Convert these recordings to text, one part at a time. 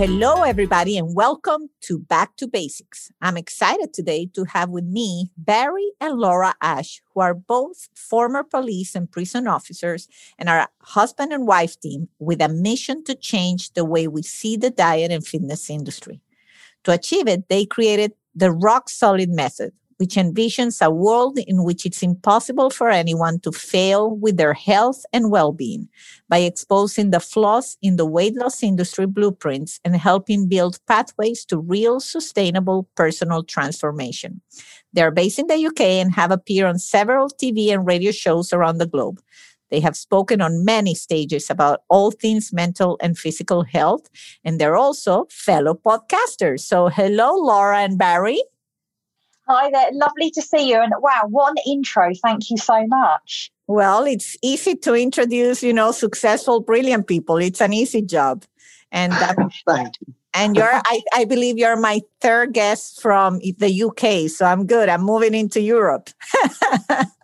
Hello, everybody, and welcome to Back to Basics. I'm excited today to have with me Barry and Laura Ash, who are both former police and prison officers and are a husband and wife team with a mission to change the way we see the diet and fitness industry. To achieve it, they created the Rock Solid Method, which envisions a world in which it's impossible for anyone to fail with their health and well being by exposing the flaws in the weight loss industry blueprints and helping build pathways to real sustainable personal transformation. They're based in the UK and have appeared on several TV and radio shows around the globe. They have spoken on many stages about all things mental and physical health, and they're also fellow podcasters. So, hello, Laura and Barry. Hi there. Lovely to see you. And wow, what an intro. Thank you so much. Well, it's easy to introduce, you know, successful, brilliant people. It's an easy job. And um, thank you. And you're, I, I believe you're my third guest from the UK. So I'm good. I'm moving into Europe.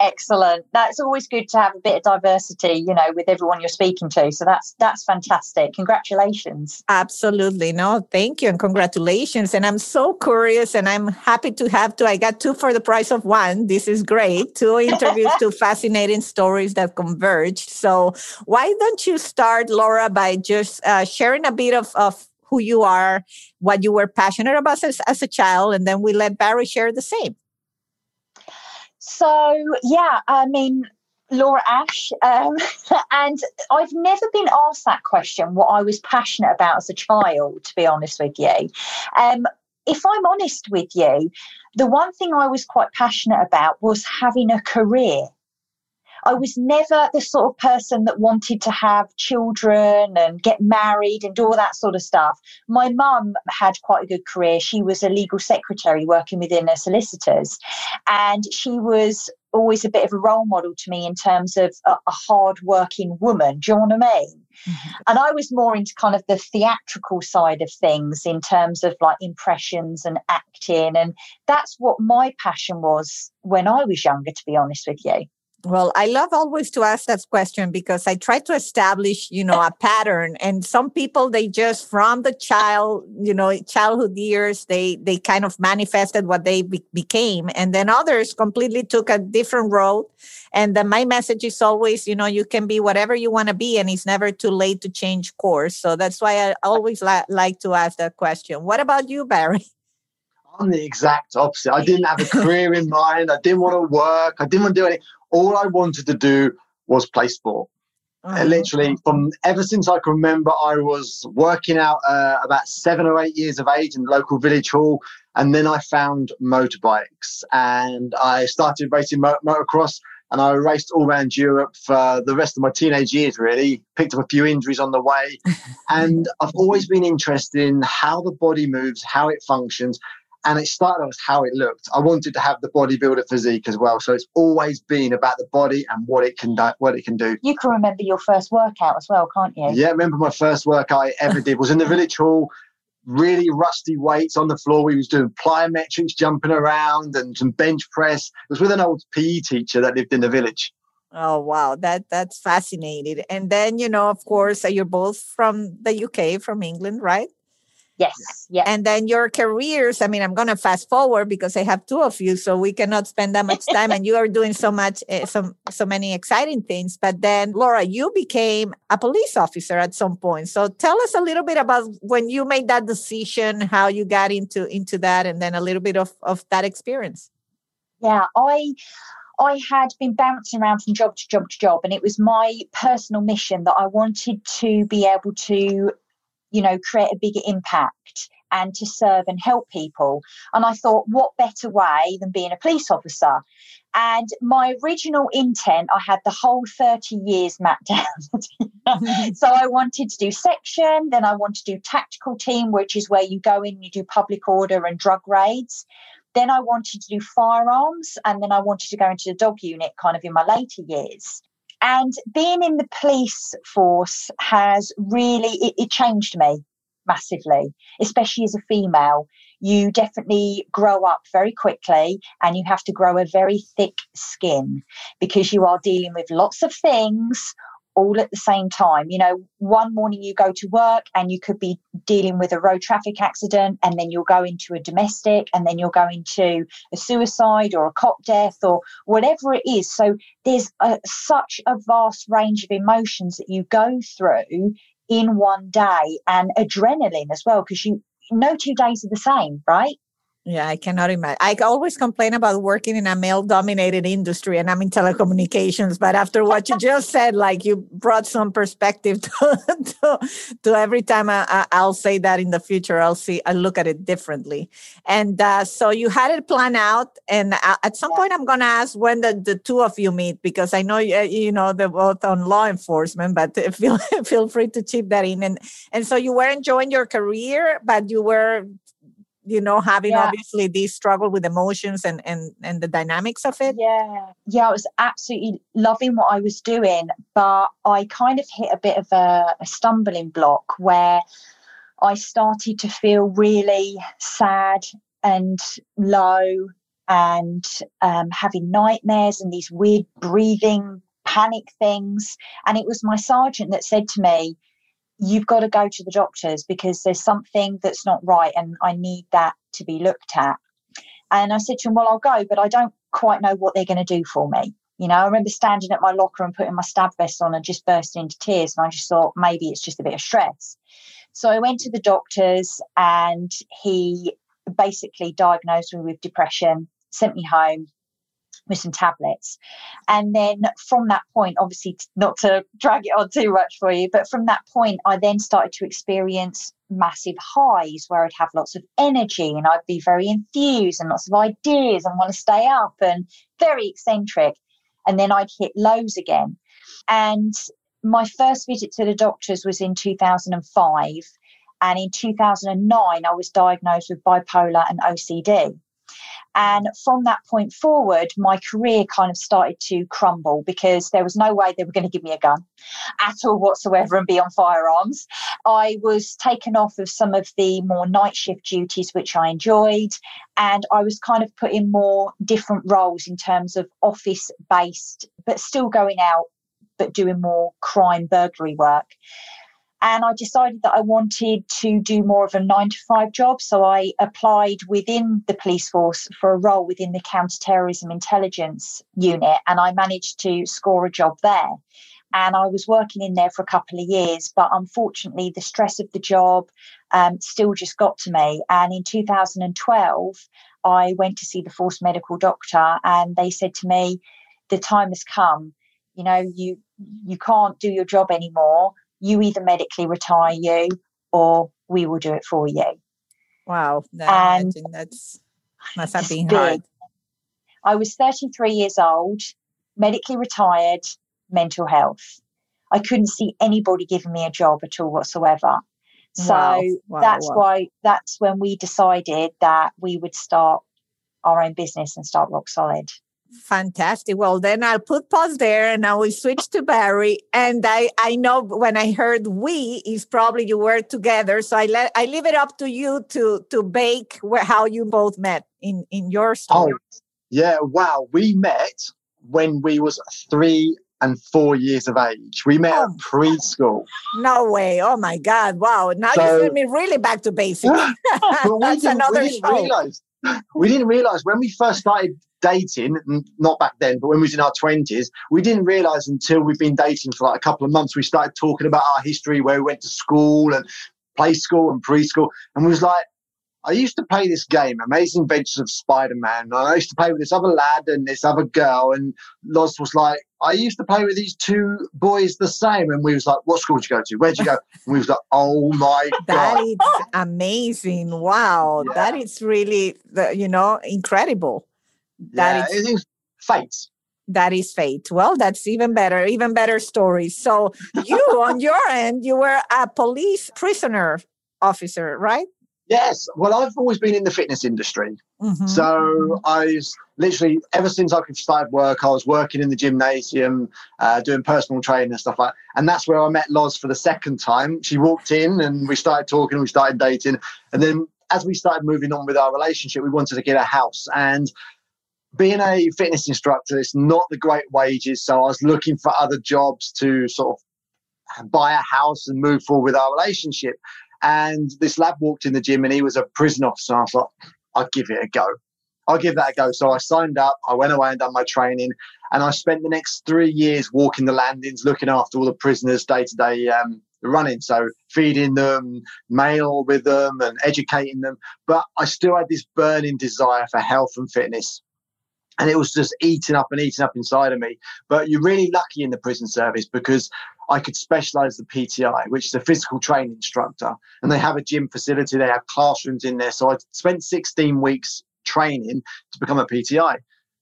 Excellent. That's always good to have a bit of diversity, you know, with everyone you're speaking to. So that's that's fantastic. Congratulations. Absolutely. No, thank you and congratulations. And I'm so curious and I'm happy to have to I got two for the price of one. This is great. Two interviews, two fascinating stories that converged. So why don't you start, Laura, by just uh, sharing a bit of, of who you are, what you were passionate about as, as a child, and then we let Barry share the same. So, yeah, I mean, Laura Ash. Um, and I've never been asked that question, what I was passionate about as a child, to be honest with you. Um, if I'm honest with you, the one thing I was quite passionate about was having a career. I was never the sort of person that wanted to have children and get married and do all that sort of stuff. My mum had quite a good career. She was a legal secretary working within her solicitors, and she was always a bit of a role model to me in terms of a, a hard working woman. Do you know what I mean? Mm-hmm. And I was more into kind of the theatrical side of things in terms of like impressions and acting. And that's what my passion was when I was younger, to be honest with you. Well, I love always to ask that question because I try to establish, you know, a pattern. And some people, they just from the child, you know, childhood years, they they kind of manifested what they be- became, and then others completely took a different road. And then my message is always, you know, you can be whatever you want to be, and it's never too late to change course. So that's why I always li- like to ask that question. What about you, Barry? I'm the exact opposite. I didn't have a career in mind. I didn't want to work. I didn't want to do anything all I wanted to do was play sport. Uh, literally, from ever since I can remember, I was working out uh, about seven or eight years of age in the local village hall, and then I found motorbikes and I started racing mo- motocross. And I raced all around Europe for the rest of my teenage years, really. Picked up a few injuries on the way. and I've always been interested in how the body moves, how it functions, and it started with how it looked. I wanted to have the bodybuilder physique as well, so it's always been about the body and what it can do. What it can do. You can remember your first workout as well, can't you? Yeah, I remember my first workout I ever did was in the village hall. Really rusty weights on the floor. We was doing plyometrics, jumping around, and some bench press. It was with an old PE teacher that lived in the village. Oh wow, that that's fascinating. And then you know, of course, you're both from the UK, from England, right? Yes. Yeah. And then your careers, I mean, I'm going to fast forward because I have two of you, so we cannot spend that much time. and you are doing so much, uh, so, so many exciting things. But then, Laura, you became a police officer at some point. So tell us a little bit about when you made that decision, how you got into, into that, and then a little bit of, of that experience. Yeah, I. I had been bouncing around from job to job to job, and it was my personal mission that I wanted to be able to you know, create a bigger impact and to serve and help people. And I thought, what better way than being a police officer? And my original intent, I had the whole 30 years mapped down. so I wanted to do section, then I wanted to do tactical team, which is where you go in, you do public order and drug raids. Then I wanted to do firearms, and then I wanted to go into the dog unit kind of in my later years. And being in the police force has really it, it changed me massively, especially as a female. You definitely grow up very quickly and you have to grow a very thick skin because you are dealing with lots of things all at the same time. You know, one morning you go to work and you could be dealing with a road traffic accident, and then you'll go into a domestic, and then you'll go into a suicide or a cot death or whatever it is. So there's a, such a vast range of emotions that you go through in one day and adrenaline as well, because you no two days are the same, right? Yeah, I cannot imagine. I always complain about working in a male dominated industry and I'm in telecommunications. But after what you just said, like you brought some perspective to, to, to every time I, will say that in the future, I'll see, I look at it differently. And uh, so you had it planned out. And uh, at some point, I'm going to ask when the, the two of you meet because I know, you, you know, they're both on law enforcement, but feel, feel free to chip that in. And, and so you were enjoying your career, but you were you know having yeah. obviously this struggle with emotions and and and the dynamics of it? Yeah. Yeah i was absolutely loving what i was doing but i kind of hit a bit of a, a stumbling block where i started to feel really sad and low and um, having nightmares and these weird breathing panic things. And it was my sergeant that said to me you've got to go to the doctors because there's something that's not right and I need that to be looked at. And I said to him, Well, I'll go, but I don't quite know what they're going to do for me. You know, I remember standing at my locker and putting my stab vest on and just bursting into tears. And I just thought maybe it's just a bit of stress. So I went to the doctors and he basically diagnosed me with depression, sent me home, some tablets. And then from that point, obviously, not to drag it on too much for you, but from that point, I then started to experience massive highs where I'd have lots of energy and I'd be very enthused and lots of ideas and want to stay up and very eccentric. And then I'd hit lows again. And my first visit to the doctors was in 2005. And in 2009, I was diagnosed with bipolar and OCD. And from that point forward, my career kind of started to crumble because there was no way they were going to give me a gun at all whatsoever and be on firearms. I was taken off of some of the more night shift duties, which I enjoyed. And I was kind of put in more different roles in terms of office based, but still going out, but doing more crime burglary work. And I decided that I wanted to do more of a nine to five job. So I applied within the police force for a role within the counterterrorism intelligence unit. And I managed to score a job there. And I was working in there for a couple of years. But unfortunately, the stress of the job um, still just got to me. And in 2012, I went to see the force medical doctor, and they said to me, The time has come. You know, you you can't do your job anymore you either medically retire you or we will do it for you. Wow. No, and that's must have been hard. I was 33 years old, medically retired, mental health. I couldn't see anybody giving me a job at all whatsoever. So wow. Wow. that's wow. why that's when we decided that we would start our own business and start Rock Solid. Fantastic. Well, then I'll put pause there and I will switch to Barry. And I, I know when I heard we is probably you were together. So I let I leave it up to you to to bake where, how you both met in in your oh, story. Oh, yeah. Wow. We met when we was three and four years of age. We met oh. at preschool. No way. Oh my God. Wow. Now so, you send me really back to basics. That's another show. Realize, we didn't realize when we first started dating, not back then, but when we was in our 20s, we didn't realize until we've been dating for like a couple of months, we started talking about our history, where we went to school and play school and preschool. And we was like, I used to play this game, Amazing Adventures of Spider-Man. I used to play with this other lad and this other girl. And Loz was like, I used to play with these two boys the same. And we was like, what school did you go to? Where'd you go? And we was like, oh my That God. That is amazing. Wow. Yeah. That is really, the, you know, incredible. That yeah, is fate. that is fate. Well, that's even better, even better story. So you on your end, you were a police prisoner officer, right? Yes. Well, I've always been in the fitness industry. Mhm. So I was literally ever since I could start work, I was working in the gymnasium, uh, doing personal training and stuff like. that. And that's where I met Loz for the second time. She walked in and we started talking, and we started dating, and then as we started moving on with our relationship, we wanted to get a house. And being a fitness instructor, it's not the great wages. So I was looking for other jobs to sort of buy a house and move forward with our relationship. And this lad walked in the gym and he was a prison officer. I like, I'll give it a go. I'll give that a go. So I signed up, I went away and done my training, and I spent the next three years walking the landings, looking after all the prisoners day to day running. So feeding them, mail with them, and educating them. But I still had this burning desire for health and fitness. And it was just eating up and eating up inside of me. But you're really lucky in the prison service because I could specialize the PTI, which is a physical training instructor, and they have a gym facility. They have classrooms in there. So I spent 16 weeks training to become a PTI.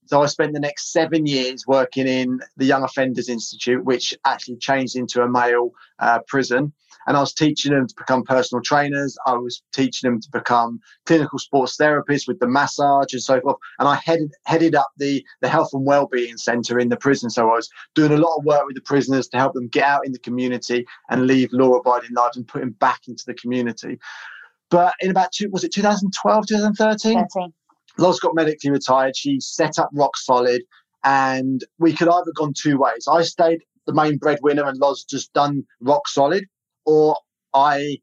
So I spent the next seven years working in the Young Offenders Institute, which actually changed into a male uh, prison. And I was teaching them to become personal trainers. I was teaching them to become clinical sports therapists with the massage and so forth. And I headed headed up the the health and wellbeing centre in the prison. So I was doing a lot of work with the prisoners to help them get out in the community and leave law-abiding lives and put them back into the community. But in about two, was it 2012, 2013? 13. Loz got medically retired. She set up Rock Solid, and we could either gone two ways. I stayed the main breadwinner, and Loz just done Rock Solid, or I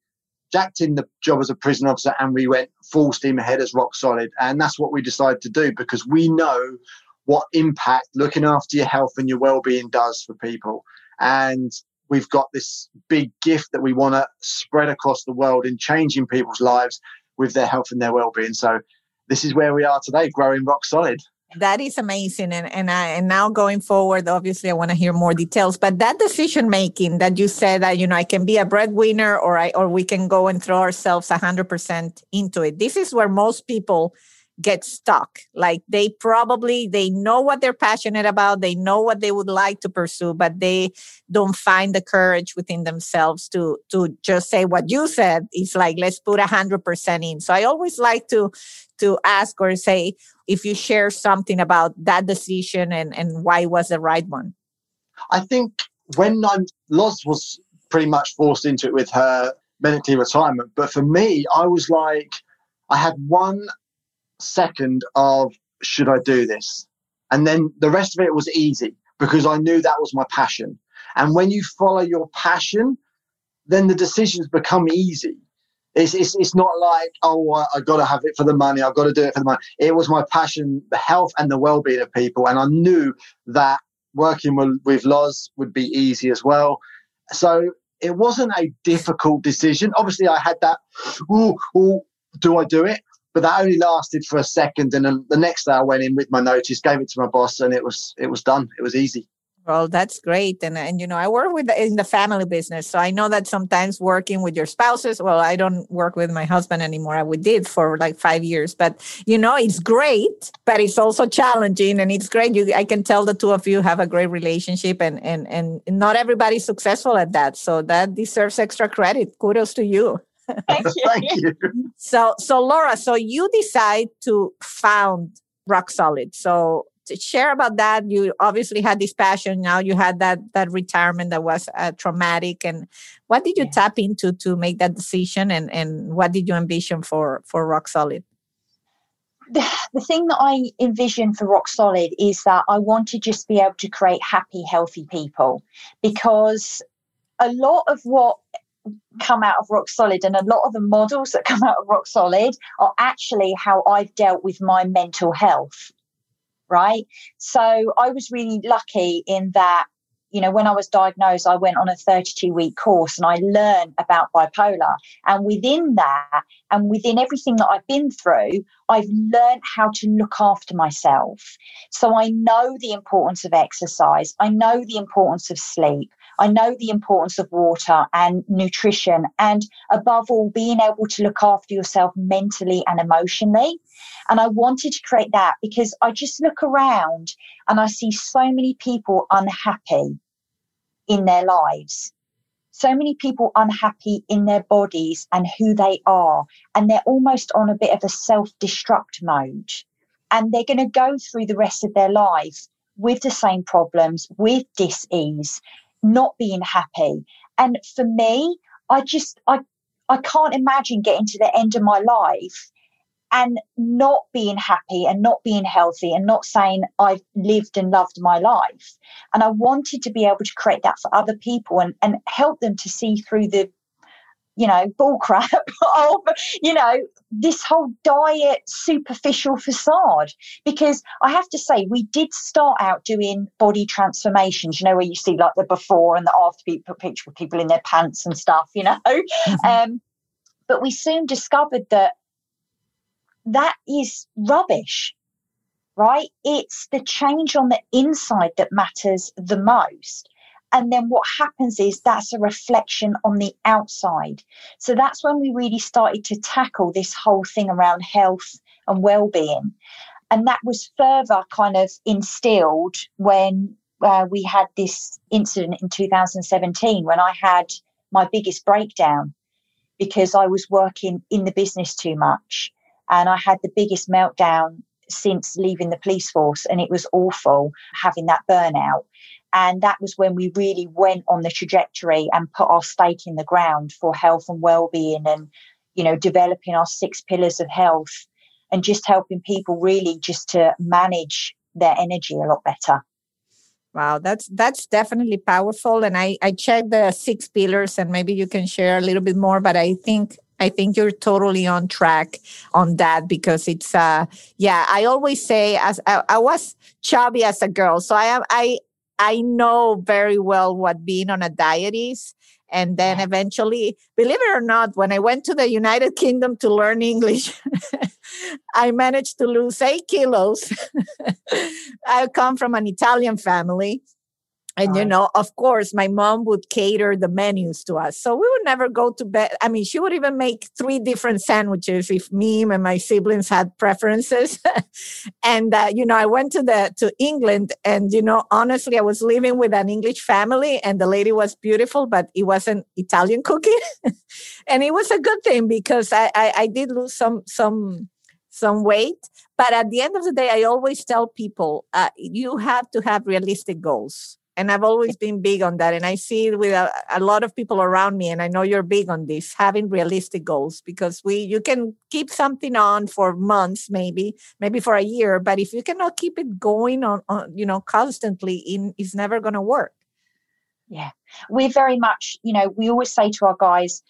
jacked in the job as a prison officer, and we went full steam ahead as Rock Solid, and that's what we decided to do because we know what impact looking after your health and your well-being does for people, and we've got this big gift that we want to spread across the world in changing people's lives with their health and their well-being. So this is where we are today, growing rock solid. That is amazing, and and I and now going forward, obviously, I want to hear more details. But that decision making that you said that you know I can be a breadwinner, or I or we can go and throw ourselves hundred percent into it. This is where most people get stuck. Like they probably they know what they're passionate about, they know what they would like to pursue, but they don't find the courage within themselves to to just say what you said. It's like let's put hundred percent in. So I always like to to ask or say if you share something about that decision and, and why it was the right one. I think when I'm Loz was pretty much forced into it with her medically retirement, but for me, I was like, I had one second of should I do this, and then the rest of it was easy because I knew that was my passion. And when you follow your passion, then the decisions become easy. It's, it's, it's not like, oh, I, I got to have it for the money. I've got to do it for the money. It was my passion, the health and the well being of people. And I knew that working with, with Loz would be easy as well. So it wasn't a difficult decision. Obviously, I had that, ooh, do I do it? But that only lasted for a second. And then the next day I went in with my notice, gave it to my boss, and it was it was done. It was easy. Well, that's great. And, and you know, I work with in the family business. So I know that sometimes working with your spouses, well, I don't work with my husband anymore. I we did for like five years, but you know, it's great, but it's also challenging and it's great. You I can tell the two of you have a great relationship and and and not everybody's successful at that. So that deserves extra credit. Kudos to you. Thank you. Thank you. So so Laura, so you decide to found Rock Solid. So to share about that you obviously had this passion now you had that that retirement that was uh, traumatic and what did you Yeah. tap into to make that decision and and what did you envision for for rock solid the, the thing that I envision for Rock Solid is that I want to just be able to create happy, healthy people because a lot of what come out of Rock Solid and a lot of the models that come out of Rock Solid are actually how I've dealt with my mental health. Right. So I was really lucky in that, you know, when I was diagnosed, I went on a 32 week course and I learned about bipolar. And within that, and within everything that I've been through, I've learned how to look after myself. So I know the importance of exercise, I know the importance of sleep. I know the importance of water and nutrition, and above all, being able to look after yourself mentally and emotionally. And I wanted to create that because I just look around and I see so many people unhappy in their lives. So many people unhappy in their bodies and who they are. And they're almost on a bit of a self destruct mode. And they're going to go through the rest of their life with the same problems, with dis ease, not being happy. And for me, I just, I, I can't imagine getting to the end of my life and not being happy and not being healthy and not saying I've lived and loved my life. And I wanted to be able to create that for other people and, and help them to see through the, you know, bullcrap of, you know, this whole diet superficial facade. Because I have to say, we did start out doing body transformations, you know, where you see like the before and the after picture with people in their pants and stuff, you know. Mm-hmm. Um, but we soon discovered that that is rubbish, right? It's the change on the inside that matters the most. And then what happens is that's a reflection on the outside. So that's when we really started to tackle this whole thing around health and well being. And that was further kind of instilled when uh, we had this incident in 2017 when I had my biggest breakdown because I was working in the business too much and I had the biggest meltdown since leaving the police force. And it was awful having that burnout. And that was when we really went on the trajectory and put our stake in the ground for health and well-being and, you know, developing our six pillars of health and just helping people really just to manage their energy a lot better. Wow, that's that's definitely powerful. And I I checked the six pillars, and maybe you can share a little bit more. But I think I think you're totally on track on that because it's uh yeah, I always say as I, I was chubby as a girl. So I am I I know very well what being on a diet is. And then eventually, believe it or not, when I went to the United Kingdom to learn English, I managed to lose eight kilos. I come from an Italian family. And, you know, of course, my mom would cater the menus to us. So we would never go to bed. I mean, she would even make three different sandwiches if me and my siblings had preferences. and, uh, you know, I went to the, to England and, you know, honestly, I was living with an English family and the lady was beautiful, but it wasn't Italian cooking. and it was a good thing because I, I, I did lose some, some, some weight. But at the end of the day, I always tell people uh, you have to have realistic goals and I've always been big on that. And I see it with a, a, lot of people around me, and I know you're big on this, having realistic goals because we you can keep something on for months, maybe, maybe for a year, but if you cannot keep it going on, on you know, constantly, in it's never going to work. Yeah, we very much, you know, we always say to our guys,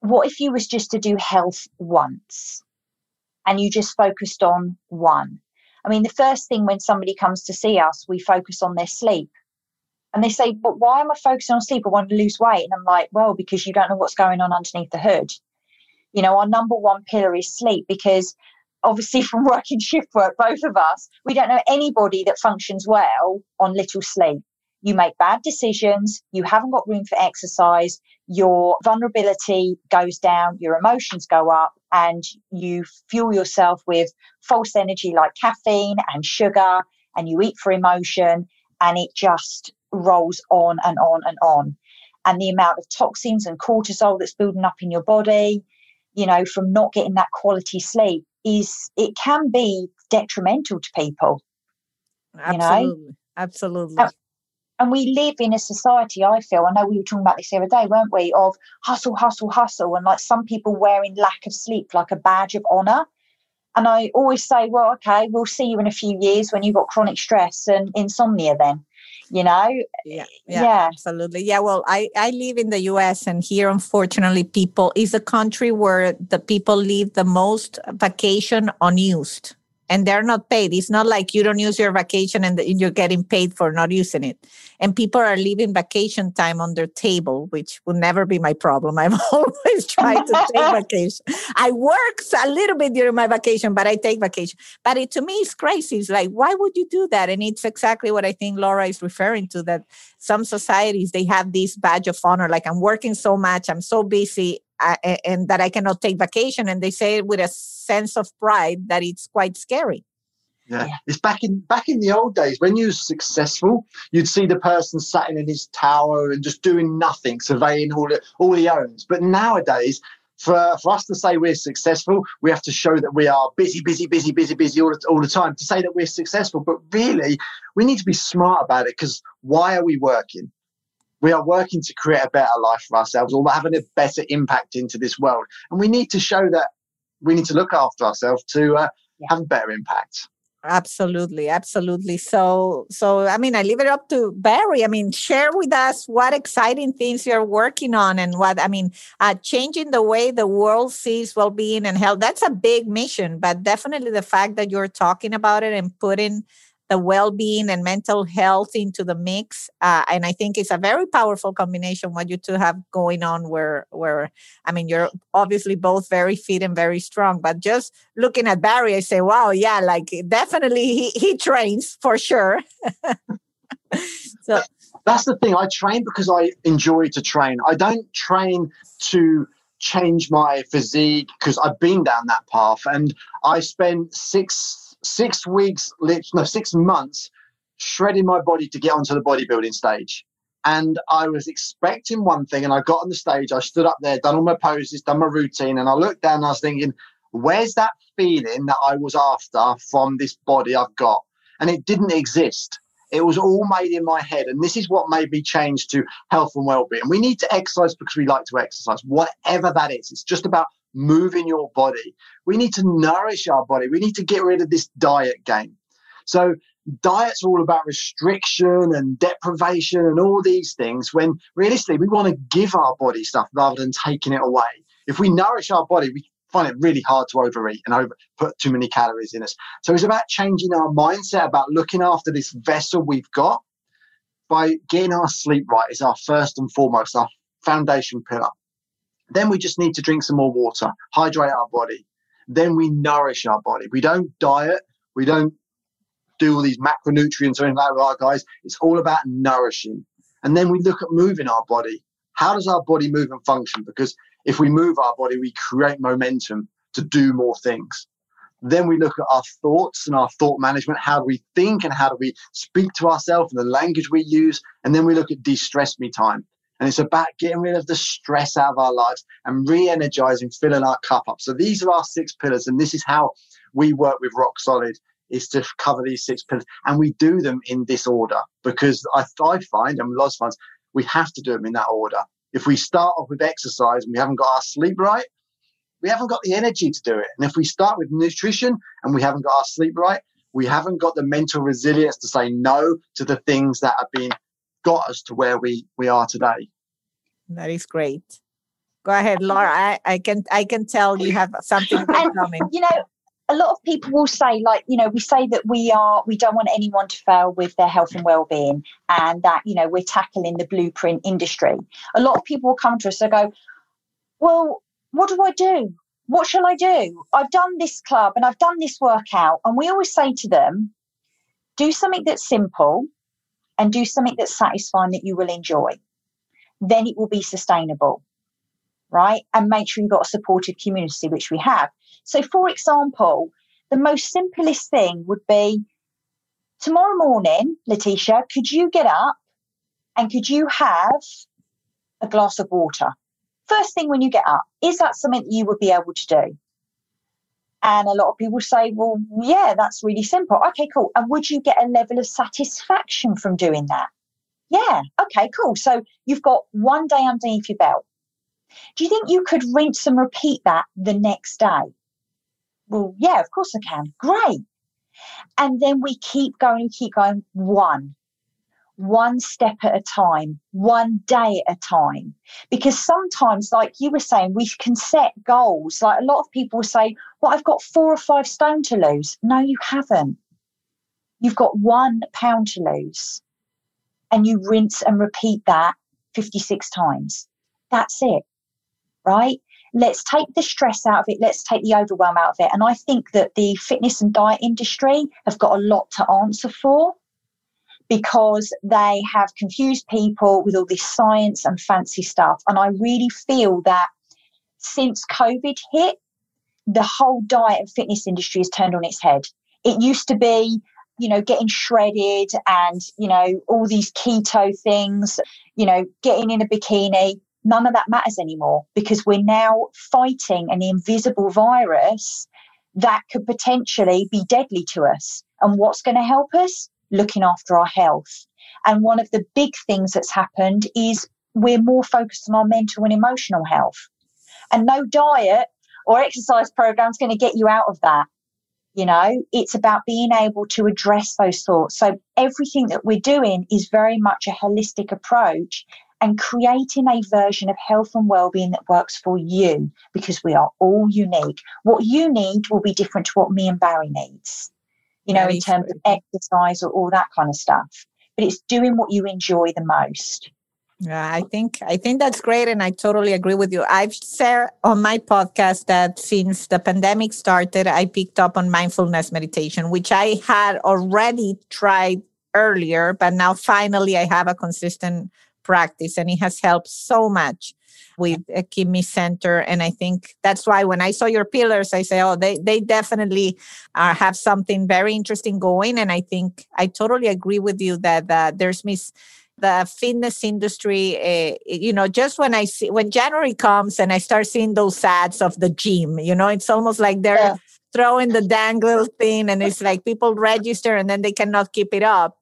what if you was just to do health once, and you just focused on one? I mean, the first thing when somebody comes to see us, we focus on their sleep and they say, but why am I focusing on sleep? I want to lose weight. And I'm like, well, because you don't know what's going on underneath the hood. You know, our number one pillar is sleep because obviously from working shift work, both of us, we don't know anybody that functions well on little sleep. You make bad decisions, you haven't got room for exercise, your vulnerability goes down, your emotions go up, and you fuel yourself with false energy like caffeine and sugar, and you eat for emotion, and it just rolls on and on and on. And the amount of toxins and cortisol that's building up in your body, you know, from not getting that quality sleep is it can be detrimental to people. Absolutely. You know? Absolutely. And we live in a society, I feel, I know we were talking about this the other day, weren't we, of hustle, hustle, hustle, and like some people wearing lack of sleep like a badge of honor. And I always say, well, okay, we'll see you in a few years when you've got chronic stress and insomnia then you know? Yeah, yeah, yeah. absolutely. Yeah well i i live in the us and here unfortunately people is a country where the people leave the most vacation unused and they're not paid. It's not like you don't use your vacation and you're getting paid for not using it. And people are leaving vacation time on their table, which will never be my problem. I've always tried to take vacation. I work a little bit during my vacation, but I take vacation. But it, to me, it's crazy. It's like, why would you do that? And it's exactly what I think Laura is referring to that some societies, they have this badge of honor. Like, I'm working so much, I'm so busy, and that I cannot take vacation. And they say it with a sense of pride that it's quite scary. Yeah. yeah. it's back in back in the old days when you were successful, you'd see the person sat in his tower and just doing nothing, surveying all the, all he owns. But nowadays, for, for us to say we're successful, we have to show that we are busy, busy, busy, busy, busy all all the time to say that we're successful. But really, we need to be smart about it because why are we working? We are working to create a better life for ourselves or having a better impact into this world. And we need to show that we need to look after ourselves to uh, yeah. have a better impact. Absolutely, absolutely. So, so I mean, I leave it up to Barry. I mean, share with us what exciting things you're working on, and what I mean, uh, changing the way the world sees well-being and health. That's a big mission, but definitely the fact that you're talking about it and putting the well-being and mental health into the mix uh, and i think it's a very powerful combination what you two have going on where where i mean you're obviously both very fit and very strong but just looking at barry i say wow yeah like definitely he, he trains for sure. So that's the thing i train because i enjoy to train. I don't train to change my physique because i've been down that path and i spent six six weeks, no, six months shredding my body to get onto the bodybuilding stage. And I was expecting one thing, and I got on the stage. I stood up there, done all my poses, done my routine, and I looked down and I was thinking, where's that feeling that I was after from this body I've got? And it didn't exist. It was all made in my head. And this is what made me change to health and well-being. We need to exercise because we like to exercise, whatever that is. It's just about moving your body. We need to nourish our body. We need to get rid of this diet game. So diets are all about restriction and deprivation and all these things when realistically we want to give our body stuff rather than taking it away. If we nourish our body, we find it really hard to overeat and over put too many calories in us. So it's about changing our mindset about looking after this vessel we've got by getting our sleep right is our first and foremost, our foundation pillar. Then we just need to drink some more water, hydrate our body. Then we nourish our body. We don't diet. We don't do all these macronutrients or anything like that, guys. It's all about nourishing. And then we look at moving our body. How does our body move and function? Because if we move our body, we create momentum to do more things. Then we look at our thoughts and our thought management. How do we think and how do we speak to ourselves and the language we use? And then we look at de stress me time. And it's about getting rid of the stress out of our lives and re energizing, filling our cup up. So these are our six pillars. And this is how we work with Rock Solid is to cover these six pillars. And we do them in this order because I, I find, and lots of times, we have to do them in that order. If we start off with exercise and we haven't got our sleep right, we haven't got the energy to do it. And if we start with nutrition and we haven't got our sleep right, we haven't got the mental resilience to say no to the things that have been got us to where we we are today. That is great. Go ahead, Laura. I, I can I can tell you have something coming. You know, a lot of people will say, like, you know, we say that we are we don't want anyone to fail with their health and well-being, and that you know we're tackling the blueprint industry. A lot of people will come to us and go, "Well, what do I do? What shall I do? I've done this club and I've done this workout," and we always say to them, "Do something that's simple, and do something that's satisfying that you will enjoy, then it will be sustainable, right? And make sure you've got a supportive community, which we have. So, for example, the most simplest thing would be tomorrow morning, Leticia, could you get up and could you have a glass of water? First thing when you get up, is that something you would be able to do? And a lot of people say, well, yeah, that's really simple. Okay, cool. And would you get a level of satisfaction from doing that? Yeah, okay, cool. So you've got one day underneath your belt. Do you think you could rinse and repeat that the next day? Well, yeah, of course I can. Great. And then we keep going, keep going. One. One step at a time, one day at a time. Because sometimes, like you were saying, we can set goals. Like a lot of people say, Well, I've got four or five stone to lose. No, you haven't. You've got one pound to lose. And you rinse and repeat that 56 times. That's it. Right? Let's take the stress out of it. Let's take the overwhelm out of it. And I think that the fitness and diet industry have got a lot to answer for because they have confused people with all this science and fancy stuff. And I really feel that since COVID hit, the whole diet and fitness industry has turned on its head. It used to be, you know, getting shredded and, you know, all these keto things, you know, getting in a bikini. None of that matters anymore because we're now fighting an invisible virus that could potentially be deadly to us. And what's going to help us? Looking after our health. And one of the big things that's happened is we're more focused on our mental and emotional health. And no diet or exercise program is going to get you out of that. You know, it's about being able to address those thoughts. So everything that we're doing is very much a holistic approach and creating a version of health and well-being that works for you because we are all unique. What you need will be different to what me and Barry needs you know, in terms of exercise or all that kind of stuff. But it's doing what you enjoy the most. Yeah, I think I think that's great, and I totally agree with you. I've said on my podcast that since the pandemic started, I picked up on mindfulness meditation, which I had already tried earlier, but now finally I have a consistent practice, and it has helped so much with a kidney center. And I think that's why when I saw your pillars, I say, oh, they, they definitely uh, have something very interesting going. And I think I totally agree with you that uh, there's miss the fitness industry uh, you know just when i see when january comes and i start seeing those ads of the gym you know it's almost like they're yeah. throwing the dangle thing and it's like people register and then they cannot keep it up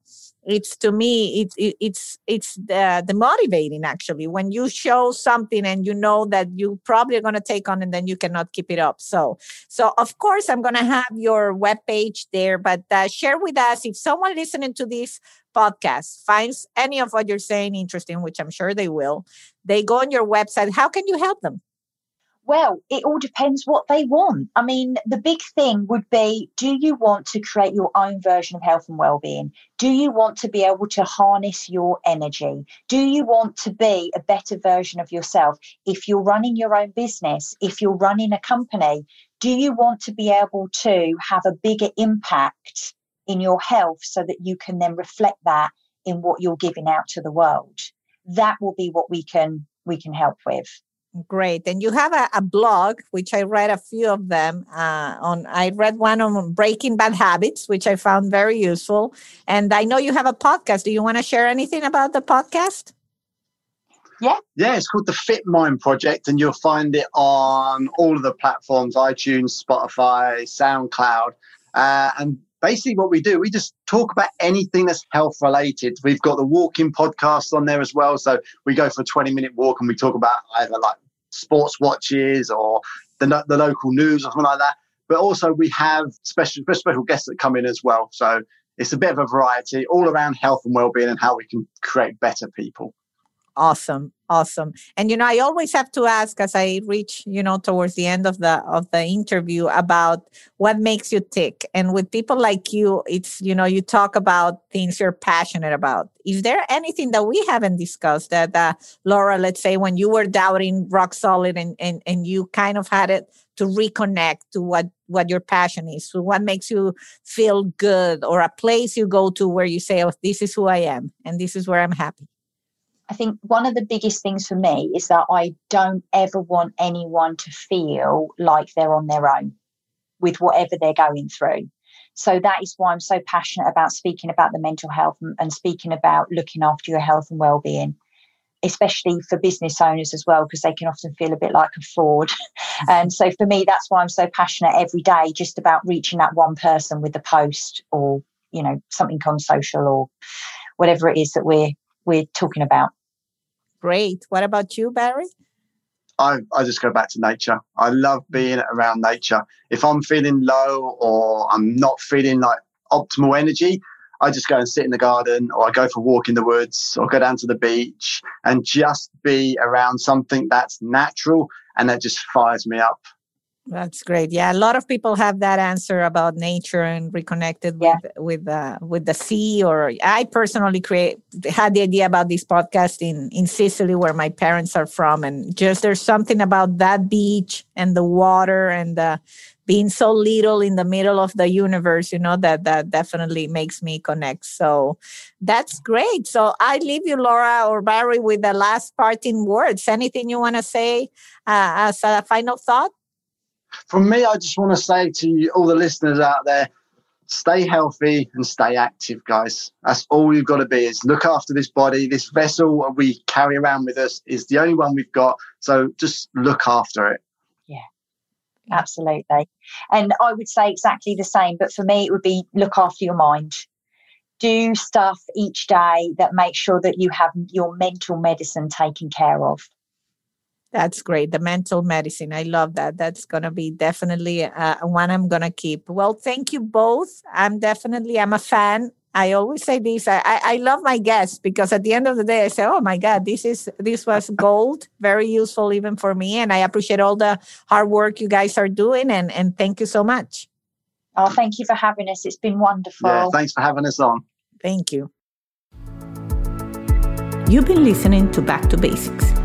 it's to me it's it, it's it's the, the motivating actually. When you show something and you know that you probably are going to take on and then you cannot keep it up. So so of course i'm going to have your web page there but uh, share with us if someone listening to this podcast finds any of what you're saying interesting which i'm sure they will they go on your website. How can you help them well, it all depends what they want. I mean, the big thing would be do you want to create your own version of health and well-being? Do you want to be able to harness your energy? Do you want to be a better version of yourself? If you're running your own business, if you're running a company, do you want to be able to have a bigger impact in your health so that you can then reflect that in what you're giving out to the world? That will be what we can we can help with. Great. And you have a, a, blog, which I read a few of them uh, on. I read one on breaking bad habits, which I found very useful. And I know you have a podcast. Do you want to share anything about the podcast? Yeah. Yeah, it's called the Fit Mind Project, and you'll find it on all of the platforms iTunes, Spotify, SoundCloud. Uh, and basically, what we do, we just talk about anything that's health related. We've got the walking podcast on there as well. So we go for a 20 minute walk and we talk about either like sports watches or the, the local news or something like that. But also we have special special guests that come in as well. So it's a bit of a variety all around health and well-being and how we can create better people. Awesome. Awesome. And you know, I always have to ask as I reach, you know, towards the end of the of the interview about what makes you tick. And with people like you, it's, you know, you talk about things you're passionate about. Is there anything that we haven't discussed that uh, Laura, let's say when you were doubting rock solid and, and and you kind of had it to reconnect to what what your passion is, so what makes you feel good or a place you go to where you say, Oh, this is who I am and this is where I'm happy. I think one of the biggest things for me is that I don't ever want anyone to feel like they're on their own with whatever they're going through. So that is why I'm so passionate about speaking about the mental health and, speaking about looking after your health and well-being, especially for business owners as well, because they can often feel a bit like a fraud. and so for me, that's why I'm so passionate every day, just about reaching that one person with the post or you know something on social or whatever it is that we're we're talking about. Great. What about you, Barry? I, I just go back to nature. I love being around nature. If I'm feeling low or I'm not feeling like optimal energy, I just go and sit in the garden or I go for a walk in the woods or go down to the beach and just be around something that's natural and that just fires me up. That's great. Yeah, a lot of people have that answer about nature and reconnected Yeah. with with uh, with the sea. Or I personally create had the idea about this podcast in in Sicily, where my parents are from, and just there's something about that beach and the water and the being so little in the middle of the universe. You know that that definitely makes me connect. So that's great. So I leave you, Laura or Barry, with the last parting words. Anything you want to say uh, as a final thought? From me, I just want to say to you, all the listeners out there, stay healthy and stay active, guys. That's all you've got to be is look after this body. This vessel we carry around with us is the only one we've got. So just look after it. Yeah, absolutely. And I would say exactly the same, but for me, it would be look after your mind. Do stuff each day that makes sure that you have your mental medicine taken care of. That's great. The mental medicine. I love that. That's going to be definitely uh, one I'm going to keep. Well, thank you both. I'm definitely, I'm a fan. I always say this. I, I, I love my guests because at the end of the day, I say, oh my God, this is, this was gold. Very useful even for me. And I appreciate all the hard work you guys are doing. And, and thank you so much. Oh, thank you for having us. It's been wonderful. Yeah, thanks for having us on. Thank you. You've been listening to Back to Basics.